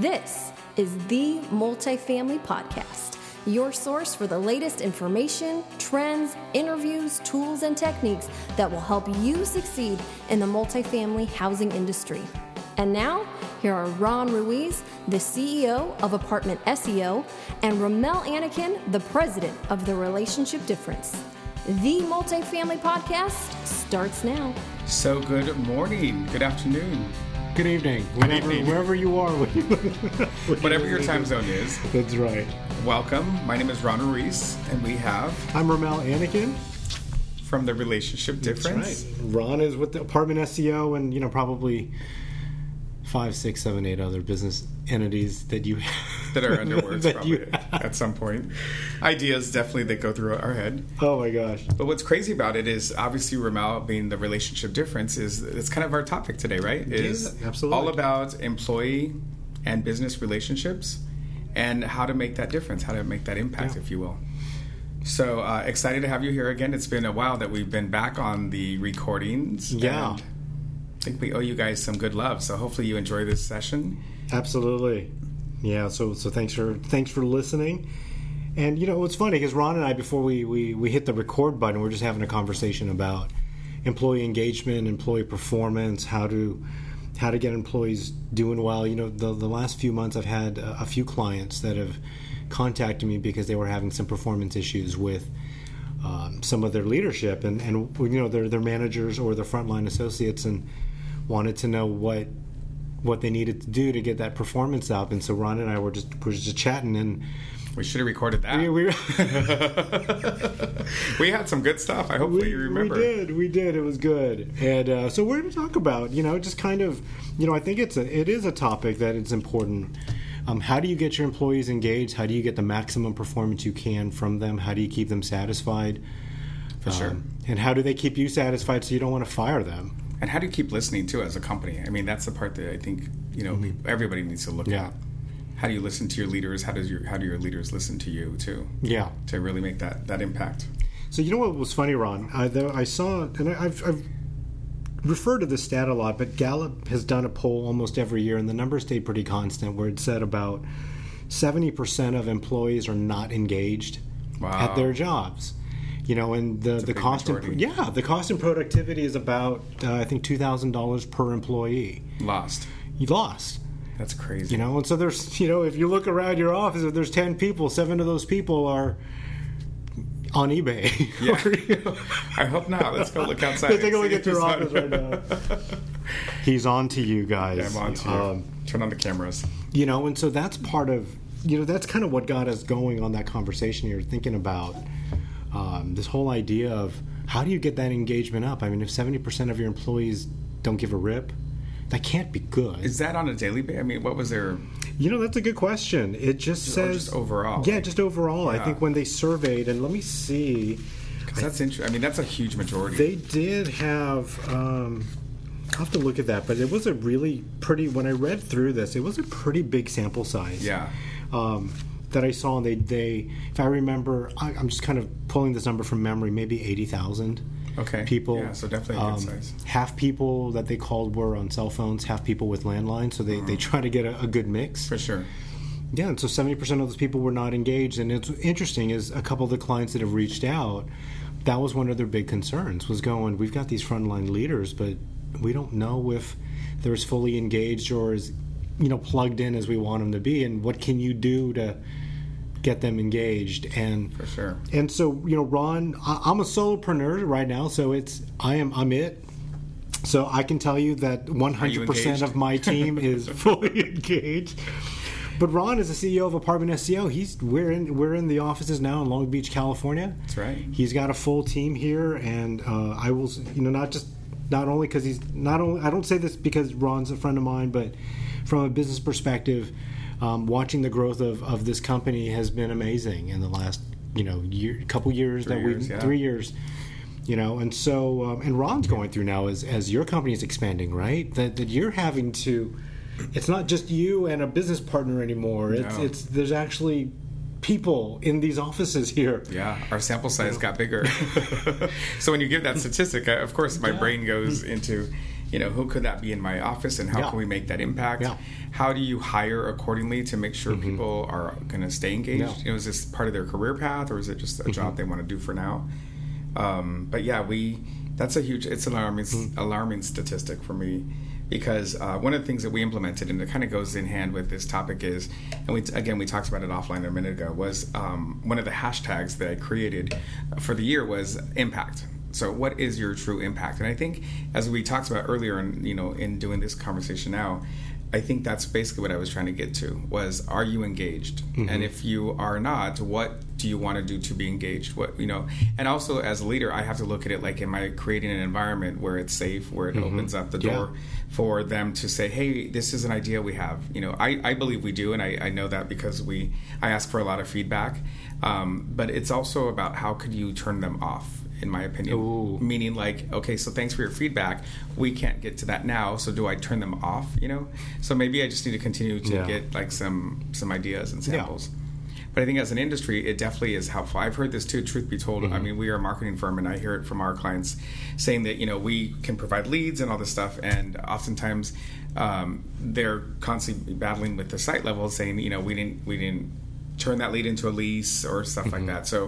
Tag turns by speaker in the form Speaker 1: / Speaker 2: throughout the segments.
Speaker 1: This is the Multifamily Podcast, your source for the latest information, trends, interviews, tools, and techniques that will help you succeed in the multifamily housing industry. And now, here are Ron Ruiz, the CEO of Apartment SEO, and Ramel Anakin, the president of The Relationship Difference. The Multifamily Podcast starts now.
Speaker 2: So, good morning, good afternoon,
Speaker 3: Good evening, wherever,
Speaker 2: evening.
Speaker 3: wherever you are.
Speaker 2: whatever your time zone is.
Speaker 3: That's right.
Speaker 2: Welcome. My name is Ron Ruiz, and we have
Speaker 3: I'm Ramel Anakin.
Speaker 2: from the Relationship Difference.
Speaker 3: Right. Ron is with the apartment SEO, and you know probably five, six, seven, eight other business entities that you
Speaker 2: That are under words probably at some point. Ideas definitely that go through our head.
Speaker 3: Oh my gosh.
Speaker 2: But what's crazy about it is obviously Ramel being the relationship difference is it's kind of our topic today, right? Is
Speaker 3: absolutely.
Speaker 2: all about employee and business relationships and how to make that difference, how to make that impact,
Speaker 3: Yeah.
Speaker 2: if you will. So uh, excited to have you here again. It's been a while that we've been back on the recordings.
Speaker 3: Yeah.
Speaker 2: and think we owe you guys some good love. So hopefully you enjoy this session.
Speaker 3: Absolutely. Yeah. So so thanks for thanks for listening. And you know it's funny because Ron and I before we, we we hit the record button, we're just having a conversation about employee engagement, employee performance, how to how to get employees doing well. You know, the the last few months I've had a, a few clients that have contacted me because they were having some performance issues with um, some of their leadership and, and you know their their managers or their frontline associates and wanted to know what what they needed to do to get that performance up. And so Ron and I were just were just chatting and
Speaker 2: We should have recorded that.
Speaker 3: we we,
Speaker 2: we had some good stuff. I hopefully
Speaker 3: we,
Speaker 2: you remember.
Speaker 3: we did we did it was good. And uh, so we're going to talk about you know just kind of you know I think it's a it is a topic that is important. Um, how do you get your employees engaged? How do you get the maximum performance you can from them? How do you keep them satisfied?
Speaker 2: For sure.
Speaker 3: Um, and how do they keep you satisfied so you don't want to fire them?
Speaker 2: And how do you keep listening too as a company? I mean, that's the part that I think you know everybody needs to look
Speaker 3: Mm-hmm. Yeah.
Speaker 2: at. How do you listen to your leaders? How does your how do your leaders listen to you too
Speaker 3: Yeah.
Speaker 2: to really make that that impact?
Speaker 3: So you know what was funny, Ron? I, though I saw, and I- I've, I've referred to this stat a lot, but Gallup has done a poll almost every year, and the numbers stayed pretty constant, where it said about seventy percent of employees are not engaged
Speaker 2: Wow.
Speaker 3: at their jobs. You know, and the the cost in, yeah the cost in productivity is about uh, I think two thousand dollars per employee.
Speaker 2: Lost.
Speaker 3: You lost.
Speaker 2: That's crazy.
Speaker 3: You know, and so there's, you know, if you look around your office, if there's 10 people, seven of those people are on eBay.
Speaker 2: Yeah.
Speaker 3: Or, you know,
Speaker 2: I hope not. Let's go look outside.
Speaker 3: Let's take a look at your office right now. He's on to you guys.
Speaker 2: Yeah, I'm on to you.
Speaker 3: Um,
Speaker 2: Turn on the cameras.
Speaker 3: you know, and so that's part of, you know, that's kind of what got us going on that conversation here, thinking about um, this whole idea of how do you get that engagement up? I mean, if 70% of your employees don't give a rip, that can't be good.
Speaker 2: Is that on a daily basis? I mean, what was their?
Speaker 3: You know, that's a good question. It just says
Speaker 2: just overall,
Speaker 3: Yeah,
Speaker 2: like-
Speaker 3: just overall. I think when they surveyed, and let me see,
Speaker 2: that's interesting. I mean, that's a huge majority.
Speaker 3: they did have. Um, I'll have to look at that, but it was a really pretty. When I read through this, it was a pretty big sample size.
Speaker 2: yeah.
Speaker 3: Um, that I saw, and they, they, if I remember, I, I'm just kind of pulling this number from memory, maybe eighty thousand
Speaker 2: Okay.
Speaker 3: people.
Speaker 2: Yeah. So definitely a good
Speaker 3: Um,
Speaker 2: size.
Speaker 3: Half people that they called were on cell phones, half people with landlines. So they, they try to get a, a good mix.
Speaker 2: For sure.
Speaker 3: Yeah, and so seventy percent of those people were not engaged. And it's interesting is a couple of the clients that have reached out, that was one of their big concerns was going, we've got these frontline leaders, but we don't know if they're as fully engaged or as you know plugged in as we want them to be. And what can you do to get them engaged? And
Speaker 2: For sure.
Speaker 3: and so you know, Ron, I, I'm a solopreneur right now, so it's I am I'm it. So I can tell you that 100 percent
Speaker 2: engaged?
Speaker 3: of my team is fully engaged. But Ron is the CEO of Apartment SEO. He's we're in we're in the offices now in Long Beach, California.
Speaker 2: That's right.
Speaker 3: He's got a full team here, and uh, I will you know not just not only because he's not only I don't say this because Ron's a friend of mine, but from a business perspective, um, watching the growth of, of this company has been amazing in the last you know year couple years
Speaker 2: Three
Speaker 3: that
Speaker 2: years,
Speaker 3: we
Speaker 2: yeah.
Speaker 3: three years. You know, and so um, and Ron's going through now as as your company is expanding, right? That that you're having to. It's not just you and a business partner anymore. It's
Speaker 2: No.
Speaker 3: it's there's actually people in these offices here.
Speaker 2: Yeah, our sample size got bigger. so when you give that statistic, of course, my brain goes into, you know who could that be in my office and how
Speaker 3: Yeah.
Speaker 2: can we make that impact
Speaker 3: Yeah.
Speaker 2: how do you hire accordingly to make sure people are going to stay engaged
Speaker 3: Mm-hmm. Yeah.
Speaker 2: you know is this part of their career path or is it just a job they want to do for now um, but yeah we that's a huge it's an alarming
Speaker 3: Mm-hmm.
Speaker 2: alarming statistic for me because uh, one of the things that we implemented and it kind of goes in hand with this topic is and we again we talked about it offline a minute ago was um, one of the hashtags that i created for the year was impact. So what is your true impact? And i think as we talked about earlier and you know in doing this conversation now I think that's basically what I was trying to get to was are you engaged? And if you are not, what do you want to do to be engaged? What you know, and also as a leader, I have to look at it like am I creating an environment where it's safe, where it opens up the
Speaker 3: Yeah.
Speaker 2: door for them to say, Hey, this is an idea we have. You know, I, I believe we do and I, I know that because we I ask for a lot of feedback. Um, but it's also about how could you turn them off, in my opinion
Speaker 3: Ooh.
Speaker 2: meaning like okay so thanks for your feedback we can't get to that now so do i turn them off you know so maybe i just need to continue to
Speaker 3: Yeah.
Speaker 2: get like some some ideas and
Speaker 3: Yeah.
Speaker 2: samples but i think as an industry it definitely is helpful i've heard this too truth be told
Speaker 3: Mm-hmm.
Speaker 2: i mean we are a marketing firm and i hear it from our clients saying that you know we can provide leads and all this stuff and oftentimes um, they're constantly battling with the site level saying you know we didn't we didn't turn that lead into a lease or stuff
Speaker 3: Mm-hmm.
Speaker 2: like that. So,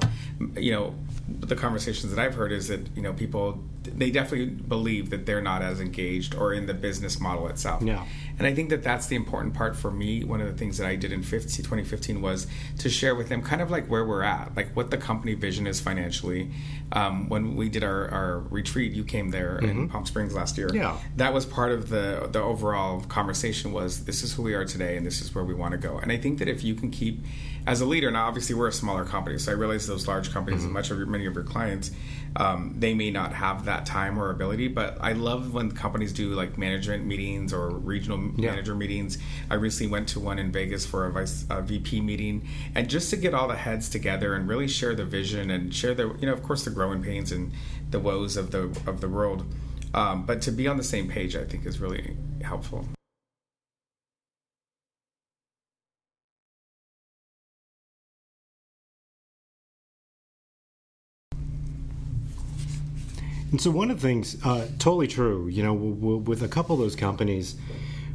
Speaker 2: you know, the conversations that I've heard is that you know people they definitely believe that they're not as engaged or in the business model itself.
Speaker 3: Yeah.
Speaker 2: And I think that that's the important part for me. One of the things that I did in 15, 2015 was to share with them kind of like where we're at, like what the company vision is financially. Um, when we did our, our retreat, you came there in Palm Springs last year.
Speaker 3: Mm-hmm. Yeah.
Speaker 2: That was part of the the overall conversation was this is who we are today and this is where we want to go. And I think that if you can keep as a leader, now obviously we're a smaller company, so I realize those large companies
Speaker 3: Mm-hmm.
Speaker 2: and much of your, many of your clients, um, they may not have that time or ability. But I love when companies do like management meetings or regional
Speaker 3: Yeah.
Speaker 2: manager meetings. I recently went to one in Vegas for a vice a VP meeting, and just to get all the heads together and really share the vision and share the you know of course the growing pains and the woes of the of the world. Um, but to be on the same page, I think is really helpful.
Speaker 3: And so one of the things, uh, totally true. You know, w- w- with a couple of those companies,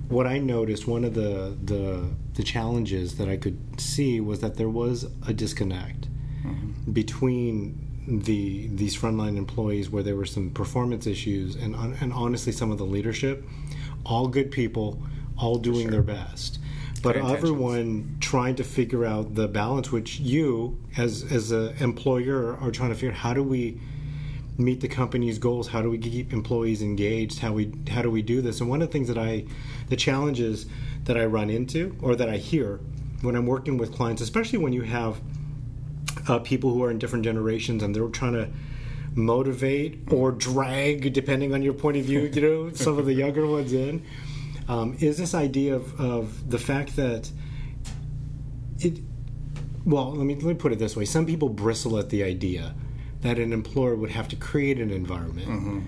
Speaker 3: what I noticed, one of the, the the challenges that I could see was that there was a disconnect mm-hmm. between the these frontline employees, where there were some performance issues, and and honestly, some of the leadership, all good people, all doing their best. But
Speaker 2: intentions.
Speaker 3: everyone trying to figure out the balance, which you, as as an employer, are trying to figure. out How do we meet the company's goals. How do we keep employees engaged? How we how do we do this? And one of the things that i the challenges that i run into or that i hear when i'm working with clients especially when you have uh, people who are in different generations and they're trying to motivate or drag depending on your point of view you know some of the younger ones in um, is this idea of, of the fact that it well let me let me put it this way. Some people bristle at the idea that an employer would have to create an environment mm-hmm.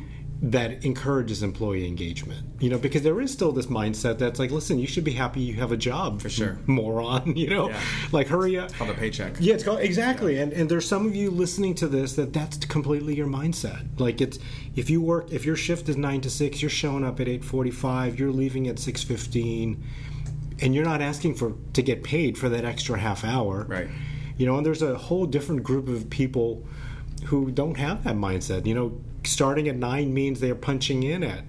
Speaker 3: that encourages employee engagement you know because there is still this mindset that's like listen you should be happy you have a job for
Speaker 2: sure.
Speaker 3: moron you know
Speaker 2: Yeah.
Speaker 3: like hurry up
Speaker 2: Called a paycheck.
Speaker 3: yeah, it's called, exactly. And and there's some of you listening to this that that's completely your mindset. Like it's if you work if your shift is 9 to 6, you're showing up at 8:45, you're leaving at 6:15 and you're not asking for to get paid for that extra half hour.
Speaker 2: Right.
Speaker 3: You know, and there's a whole different group of people who don't have that mindset. You know, starting at 9 means they're punching in at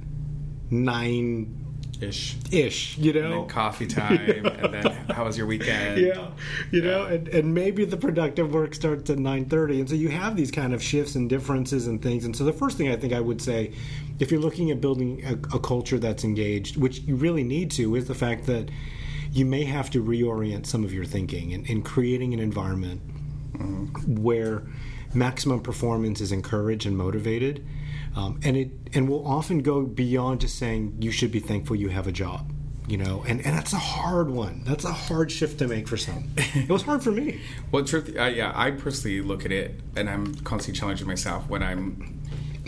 Speaker 3: 9
Speaker 2: Ish.
Speaker 3: ish, you know.
Speaker 2: And then coffee time, and then how was your weekend?
Speaker 3: yeah you know and, and maybe the productive work starts at 9.30 and so you have these kind of shifts and differences and things and so the first thing i think i would say if you're looking at building a, a culture that's engaged which you really need to is the fact that you may have to reorient some of your thinking and, and creating an environment mm-hmm. where maximum performance is encouraged and motivated. Um, and it and will often go beyond just saying you should be thankful you have a job you know and, and that's a hard one. That's a hard shift to make for some. It was hard for me.
Speaker 2: Well, truth, uh, yeah, I personally look at it, and I'm constantly challenging myself when I'm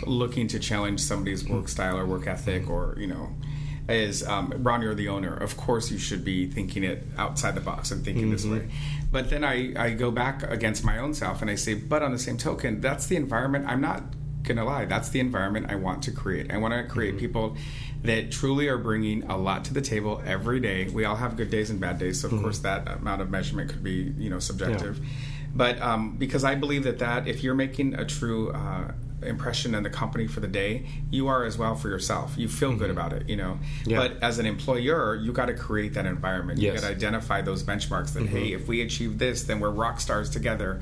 Speaker 2: looking to challenge somebody's work style or work ethic, or you know, is um, Ron, you're the owner. Of course, you should be thinking it outside the box and thinking this way. But then I, I go back against my own self and I say, but on the same token, that's the environment. I'm not gonna lie. That's the environment I want to create. I want to create people that truly are bringing a lot to the table every day. We all have good days and bad days, so of mm-hmm. course that amount of measurement could be you know subjective. Yeah. But um, because I believe that that if you're making a true uh, impression and the company for the day, you are as well for yourself. You feel mm-hmm. good about it, you know. Yeah. But as an employer, you got to create that environment. Yes. You got to identify those benchmarks that mm-hmm. hey, if we achieve this, then we're rock stars together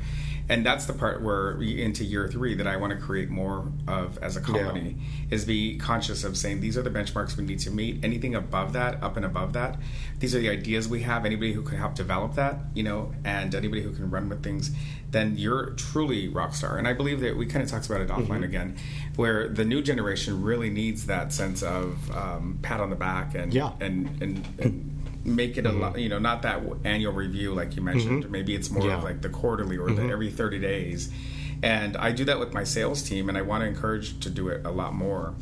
Speaker 2: and that's the part where into year three that I want to create more of as a company yeah. is be conscious of saying these are the benchmarks we need to meet. Anything above that, up and above that, these are the ideas we have. Anybody who can help develop that, you know, and anybody who can run with things, then you're truly rock star. And I believe that we kind of talked about it offline mm-hmm. again, where the new generation really needs that sense of um, pat on the back and
Speaker 3: yeah.
Speaker 2: and, and, and make it a lot, mm-hmm. you know, not that annual review like you mentioned. Mm-hmm. Maybe it's more yeah. of like the quarterly or mm-hmm. the every 30 days. And I do that with my sales team, and I want to encourage to do it a lot more.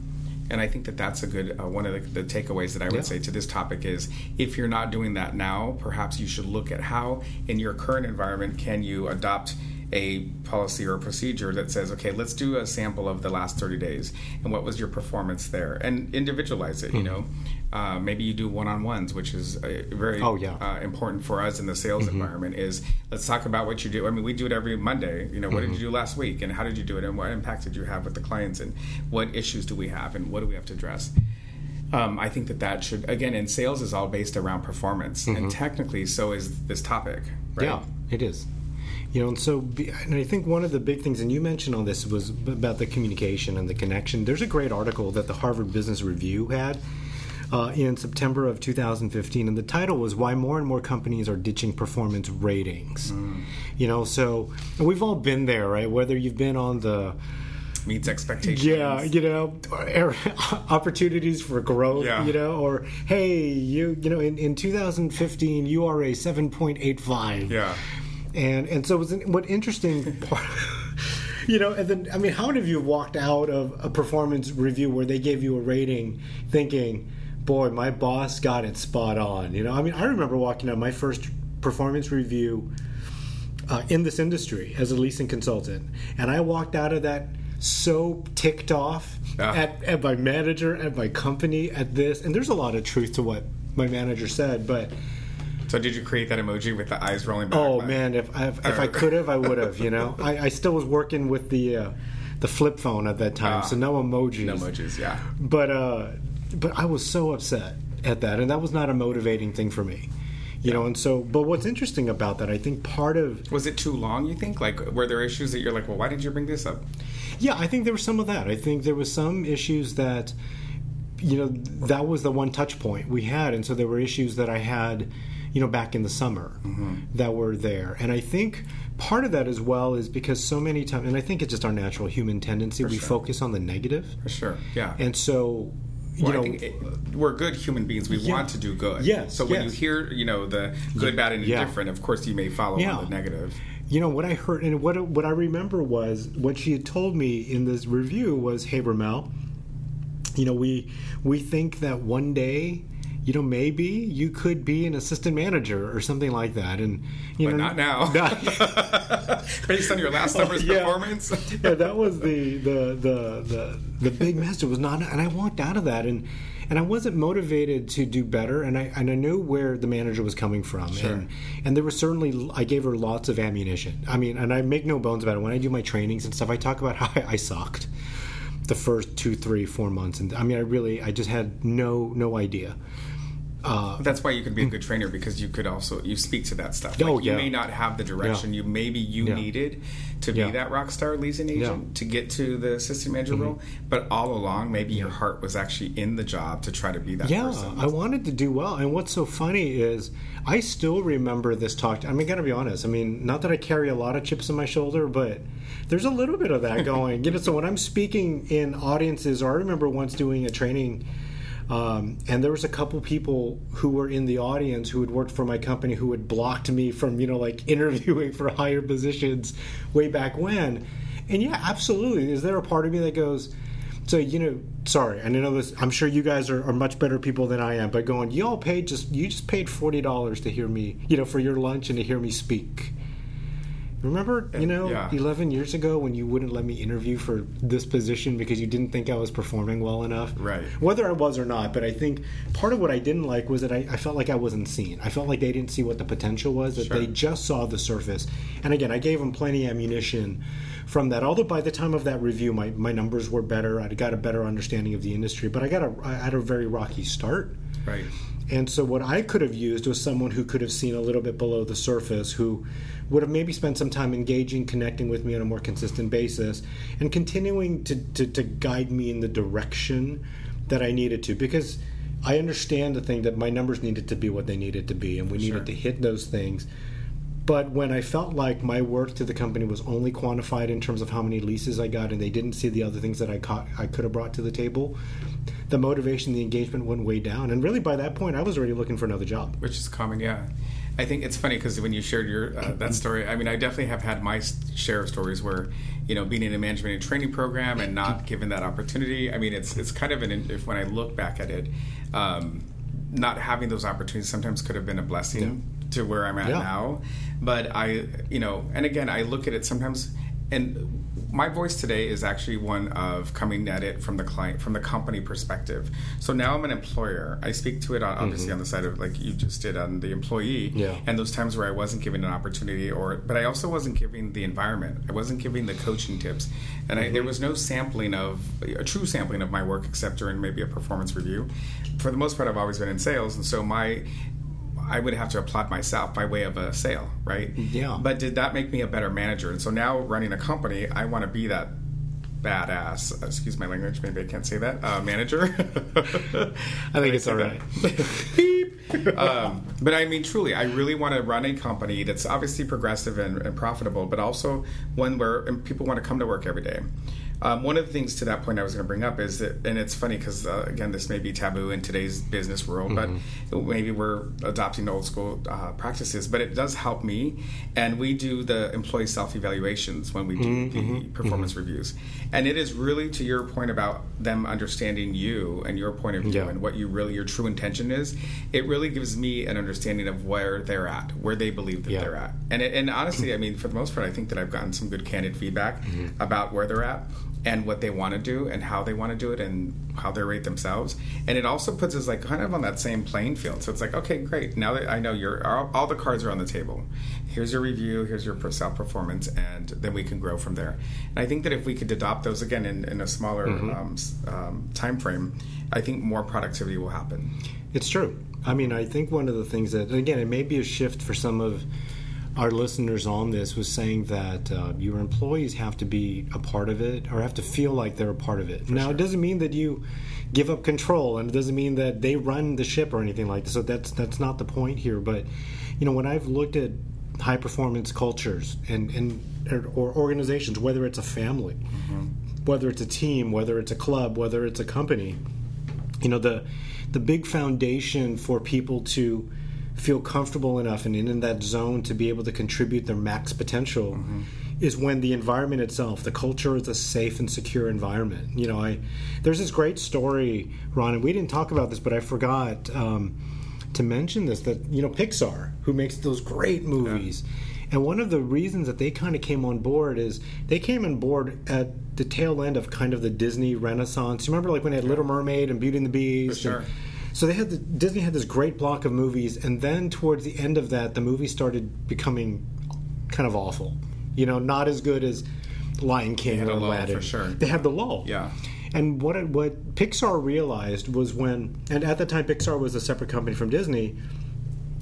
Speaker 2: And I think that that's a good uh, one of the, the, takeaways that I would yeah. say to this topic is if you're not doing that now, perhaps you should look at how in your current environment can you adopt a policy or a procedure that says, okay, let's do a sample of the last 30 days and what was your performance there and individualize it, mm-hmm. you know. Uh, maybe you do one-on-ones, which is very
Speaker 3: oh, yeah.
Speaker 2: uh, important for us in the sales mm-hmm. environment. Is let's talk about what you do. I mean, we do it every Monday. You know, what mm-hmm. did you do last week, and how did you do it, and what impact did you have with the clients, and what issues do we have, and what do we have to address. Um, I think that that should again in sales is all based around performance, and mm-hmm. technically so is this topic. Right?
Speaker 3: Yeah, it is. You know, and so, and I think one of the big things, and you mentioned on this, was about the communication and the connection. There's a great article that the Harvard Business Review had uh, in September of 2015, and the title was "Why More and More Companies Are Ditching Performance Ratings." Mm. You know, so we've all been there, right? Whether you've been on the
Speaker 2: meets expectations.
Speaker 3: Yeah, you know, opportunities for growth. Yeah. You know, or hey, you you know, in, in 2015 you are a 7.85.
Speaker 2: Yeah
Speaker 3: and and so it was what interesting part you know and then i mean how many of you have walked out of a performance review where they gave you a rating thinking boy my boss got it spot on you know i mean i remember walking out my first performance review uh, in this industry as a leasing consultant and i walked out of that so ticked off ah. at, at my manager at my company at this and there's a lot of truth to what my manager said but
Speaker 2: so did you create that emoji with the eyes rolling back?
Speaker 3: Oh man, if I, if, if I could have, I would have. You know, I, I, still was working with the uh, the flip phone at that time, uh, so no emojis.
Speaker 2: No emojis, yeah.
Speaker 3: But uh, but I was so upset at that, and that was not a motivating thing for me. You yeah. know, and so, but what's interesting about that, I think part of
Speaker 2: was it too long. You think, like, were there issues that you're like, well, why did you bring this up?
Speaker 3: Yeah, I think there was some of that. I think there was some issues that, you know, that was the one touch point we had, and so there were issues that I had you know, back in the summer mm-hmm. that were there. And I think part of that as well is because so many times, and I think it's just our natural human tendency, For we sure. focus on the negative.
Speaker 2: For sure, yeah.
Speaker 3: And so you well, know, it,
Speaker 2: we're good human beings. We yeah. want to do good.
Speaker 3: Yes.
Speaker 2: So when
Speaker 3: yes.
Speaker 2: you hear, you know, the good, bad, and yeah. indifferent, of course, you may follow yeah. on the negative.
Speaker 3: You know what I heard, and what what I remember was what she had told me in this review was, "Hey, Ramel, you know, we we think that one day you know, maybe you could be an assistant manager or something like that. And you
Speaker 2: but
Speaker 3: know,
Speaker 2: not now. Not, Based on your last summer's yeah. performance.
Speaker 3: yeah, that was the the the the, the big message. Was not, and I walked out of that and. And I wasn't motivated to do better, and I and I knew where the manager was coming from,
Speaker 2: sure.
Speaker 3: and and there was certainly I gave her lots of ammunition. I mean, and I make no bones about it. When I do my trainings and stuff, I talk about how I, I sucked the first two, three, four months, and I mean, I really, I just had no no idea.
Speaker 2: Uh, That's why you can be a good trainer because you could also you speak to that stuff.
Speaker 3: Oh,
Speaker 2: like
Speaker 3: yeah.
Speaker 2: you may not have the direction yeah. you maybe you yeah. needed to be that rock star leasing agent to get to the assistant manager mm-hmm. role, but all along maybe your heart was actually in the job to try to be that.
Speaker 3: Yeah,
Speaker 2: person.
Speaker 3: I wanted to do well, and what's so funny is I still remember this talk. I mean, gotta be honest. I mean, not that I carry a lot of chips on my shoulder, but there's a little bit of that going. you know, so when I'm speaking in audiences, or I remember once doing a training um, and there was a couple people who were in the audience who had worked for my company who had blocked me from, you know, like interviewing for higher positions way back when. And yeah, absolutely. Is there a part of me that goes, so you know, sorry, I know this. I'm sure you guys are, are much better people than I am, but going, y'all paid just you just paid forty dollars to hear me, you know, for your lunch and to hear me speak. Remember, you know,
Speaker 2: yeah.
Speaker 3: 11 years ago when you wouldn't let me interview for this position because you didn't think I was performing well enough?
Speaker 2: Right.
Speaker 3: Whether I was or not, but I think part of what I didn't like was that I, I felt like I wasn't seen. I felt like they didn't see what the potential was, that
Speaker 2: Sure.
Speaker 3: they just saw the surface. And again, I gave them plenty of ammunition from that. Although by the time of that review, my, my numbers were better. I got a better understanding of the industry, but I got a, I had a very rocky start.
Speaker 2: Right.
Speaker 3: And so, what I could have used was someone who could have seen a little bit below the surface, who would have maybe spent some time engaging, connecting with me on a more consistent basis, and continuing to, to, to guide me in the direction that I needed to. Because I understand the thing that my numbers needed to be what they needed to be, and we needed to hit those things. But when I felt like my worth to the company was only quantified in terms of how many leases I got, and they didn't see the other things that I caught, I could have brought to the table, the motivation, the engagement went way down. And really, by that point, I was already looking for another job.
Speaker 2: which is common yeah i think it's funny because when you shared your uh, that story i mean i definitely have had my share of stories where you know being in a management and training program and not given that opportunity i mean it's it's kind of an if when i look back at it um, not having those opportunities sometimes could have been a blessing to where i'm at
Speaker 3: Yeah.
Speaker 2: now but i you know and again i look at it sometimes and my voice today is actually one of coming at it from the client from the company perspective. So now i'm an employer. I speak to it on, obviously mm-hmm. on the side of like you just did on the employee.
Speaker 3: Yeah.
Speaker 2: and those times where i wasn't given an opportunity or but i also wasn't giving the environment. I wasn't giving the coaching tips. And I, there mm-hmm. was no sampling of a true sampling of my work except during maybe a performance review. For the most part i've always been in sales. And so my I would have to applaud myself by way of a sale, right?
Speaker 3: Yeah.
Speaker 2: But did that make me a better manager? And so now running a company, I want to be that badass. Excuse my language. Maybe I can't say that. Uh, manager. I
Speaker 3: think it's all right.
Speaker 2: Beep. um, but I mean, truly, I really want to run a company that's obviously progressive and, and profitable, but also one where people want to come to work every day. Um, one of the things to that point I was going to bring up is that, and it's funny because uh, again, this may be taboo in today's business world, but maybe we're adopting old school uh, practices. But it does help me, and we do the employee self evaluations when we do the performance reviews, and it is really to your point about them understanding you and your point of view
Speaker 3: Yeah.
Speaker 2: and what you really your true intention is. It really gives me an understanding of where they're at, where they believe that
Speaker 3: Yeah.
Speaker 2: they're at, and it, and honestly, I mean, for the most part, I think that I've gotten some good candid feedback
Speaker 3: Mm-hmm.
Speaker 2: about where they're at and what they want to do and how they want to do it and how they rate themselves. And it also puts us like kind of on that same playing field. So it's like, okay, great. Now that I know you're all, all the cards are on the table. Here's your review. Here's your self performance, and then we can grow from there. And I think that if we could adopt those again in, in a smaller um, s- um, time frame, I think more productivity will happen.
Speaker 3: It's true. I mean, I think one of the things that, and again, it may be a shift for some of our listeners on this was saying that uh, your employees have to be a part of it or have to feel like they're a part of it. now, it doesn't mean that you give up control, and it doesn't mean that they run the ship or anything like that. So that's that's not the point here. But you know, when I've looked at high performance cultures and and or, or organizations, whether it's a family, whether it's a team, whether it's a club, whether it's a company, you know the the big foundation for people to feel comfortable enough and in, that zone to be able to contribute their max potential is when the environment itself the culture is a safe and secure environment you know i there's this great story ron and we didn't talk about this but i forgot um, to mention this that you know pixar who makes those great movies and one of the reasons that they kind of came on board is they came on board at the tail end of kind of the Disney Renaissance. You remember, like when they had Little Mermaid and Beauty and the Beast.
Speaker 2: sure.
Speaker 3: and- so they had the, Disney had this great block of movies, and then towards the end of that, the movies started becoming kind of awful. You know, not as good as Lion King or Aladdin.
Speaker 2: for sure.
Speaker 3: They had the lull.
Speaker 2: Yeah.
Speaker 3: And what it, what Pixar realized was when, and at the time Pixar was a separate company from Disney,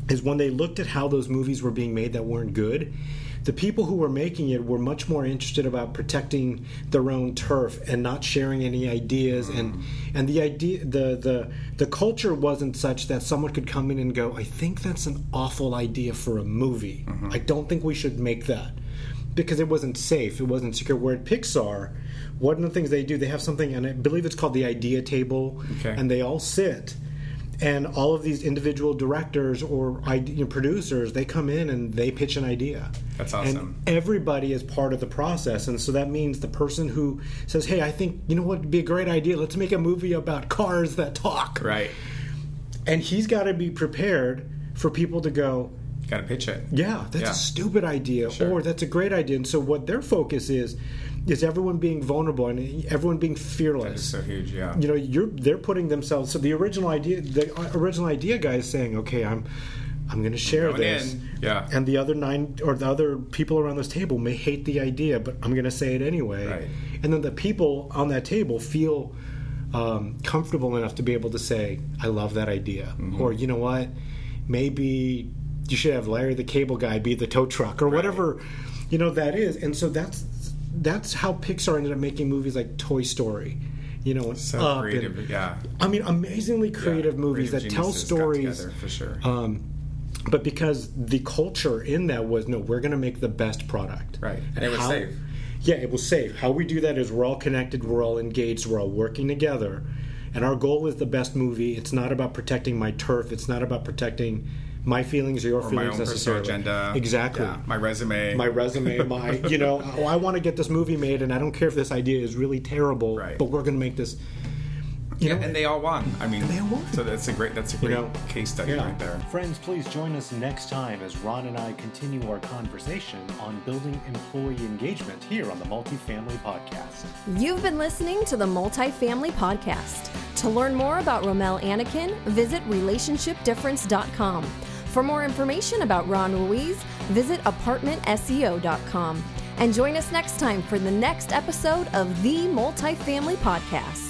Speaker 3: is when they looked at how those movies were being made that weren't good. The people who were making it were much more interested about protecting their own turf and not sharing any ideas and and the idea the the the culture wasn't such that someone could come in and go, I think that's an awful idea for a movie. Mm-hmm. I don't think we should make that because it wasn't safe, it wasn't secure. Where at Pixar, one of the things they do, they have something, and I believe it's called the idea table,
Speaker 2: Okay.
Speaker 3: and they all sit, and all of these individual directors or you know, producers, they come in and they pitch an idea.
Speaker 2: That's awesome.
Speaker 3: And everybody is part of the process, and so that means the person who says, "Hey, I think you know what would be a great idea. Let's make a movie about cars that talk."
Speaker 2: Right.
Speaker 3: and he's got to be prepared for people to go
Speaker 2: got to pitch it.
Speaker 3: Yeah, that's
Speaker 2: Yeah.
Speaker 3: a stupid idea,
Speaker 2: Sure.
Speaker 3: or that's a great idea. And so, what their focus is, is everyone being vulnerable and everyone being fearless.
Speaker 2: so huge. Yeah.
Speaker 3: You know, you're they're putting themselves. So the original idea, the original idea guy is saying, "Okay, I'm, I'm going to share
Speaker 2: Going
Speaker 3: this."
Speaker 2: in. Yeah.
Speaker 3: And the other nine or the other people around this table may hate the idea, but I'm going to say it anyway.
Speaker 2: Right.
Speaker 3: And then the people on that table feel um, comfortable enough to be able to say, "I love that idea,"
Speaker 2: Mm-hmm.
Speaker 3: or you know what, maybe you should have Larry the Cable Guy be the tow truck, or whatever, you know that is. And so that's that's how Pixar ended up making movies like Toy Story. You know, and
Speaker 2: so
Speaker 3: Up
Speaker 2: creative.
Speaker 3: and-
Speaker 2: yeah.
Speaker 3: I mean, amazingly creative movies
Speaker 2: creative
Speaker 3: that tell
Speaker 2: geniuses got
Speaker 3: stories.
Speaker 2: together, for sure.
Speaker 3: Um, but because the culture in that was no, we're going to make the best product.
Speaker 2: Right. And it was safe.
Speaker 3: Yeah, it was safe. How we do that is we're all connected, we're all engaged, we're all working together, and our goal is the best movie. It's not about protecting my turf. It's not about protecting my feelings or your
Speaker 2: or
Speaker 3: feelings necessarily.
Speaker 2: agenda.
Speaker 3: Exactly.
Speaker 2: Yeah, my resume.
Speaker 3: My resume, my you know, oh, I want to get this movie made, and I don't care if this idea is really terrible,
Speaker 2: Right.
Speaker 3: but we're going to make this. You
Speaker 2: yeah,
Speaker 3: know,
Speaker 2: and they all won. I mean,
Speaker 3: they all won.
Speaker 2: So that's a great. That's a great
Speaker 3: know,
Speaker 2: case study
Speaker 3: yeah.
Speaker 2: right there.
Speaker 3: Friends, please join us next time as Ron and I continue our conversation on building employee engagement here on the Multifamily Podcast.
Speaker 1: You've been listening to the Multifamily Podcast. To learn more about Romel Anakin, visit relationshipdifference.com. For more information about Ron Ruiz, visit apartmentseo.com. And join us next time for the next episode of the Multifamily Podcast.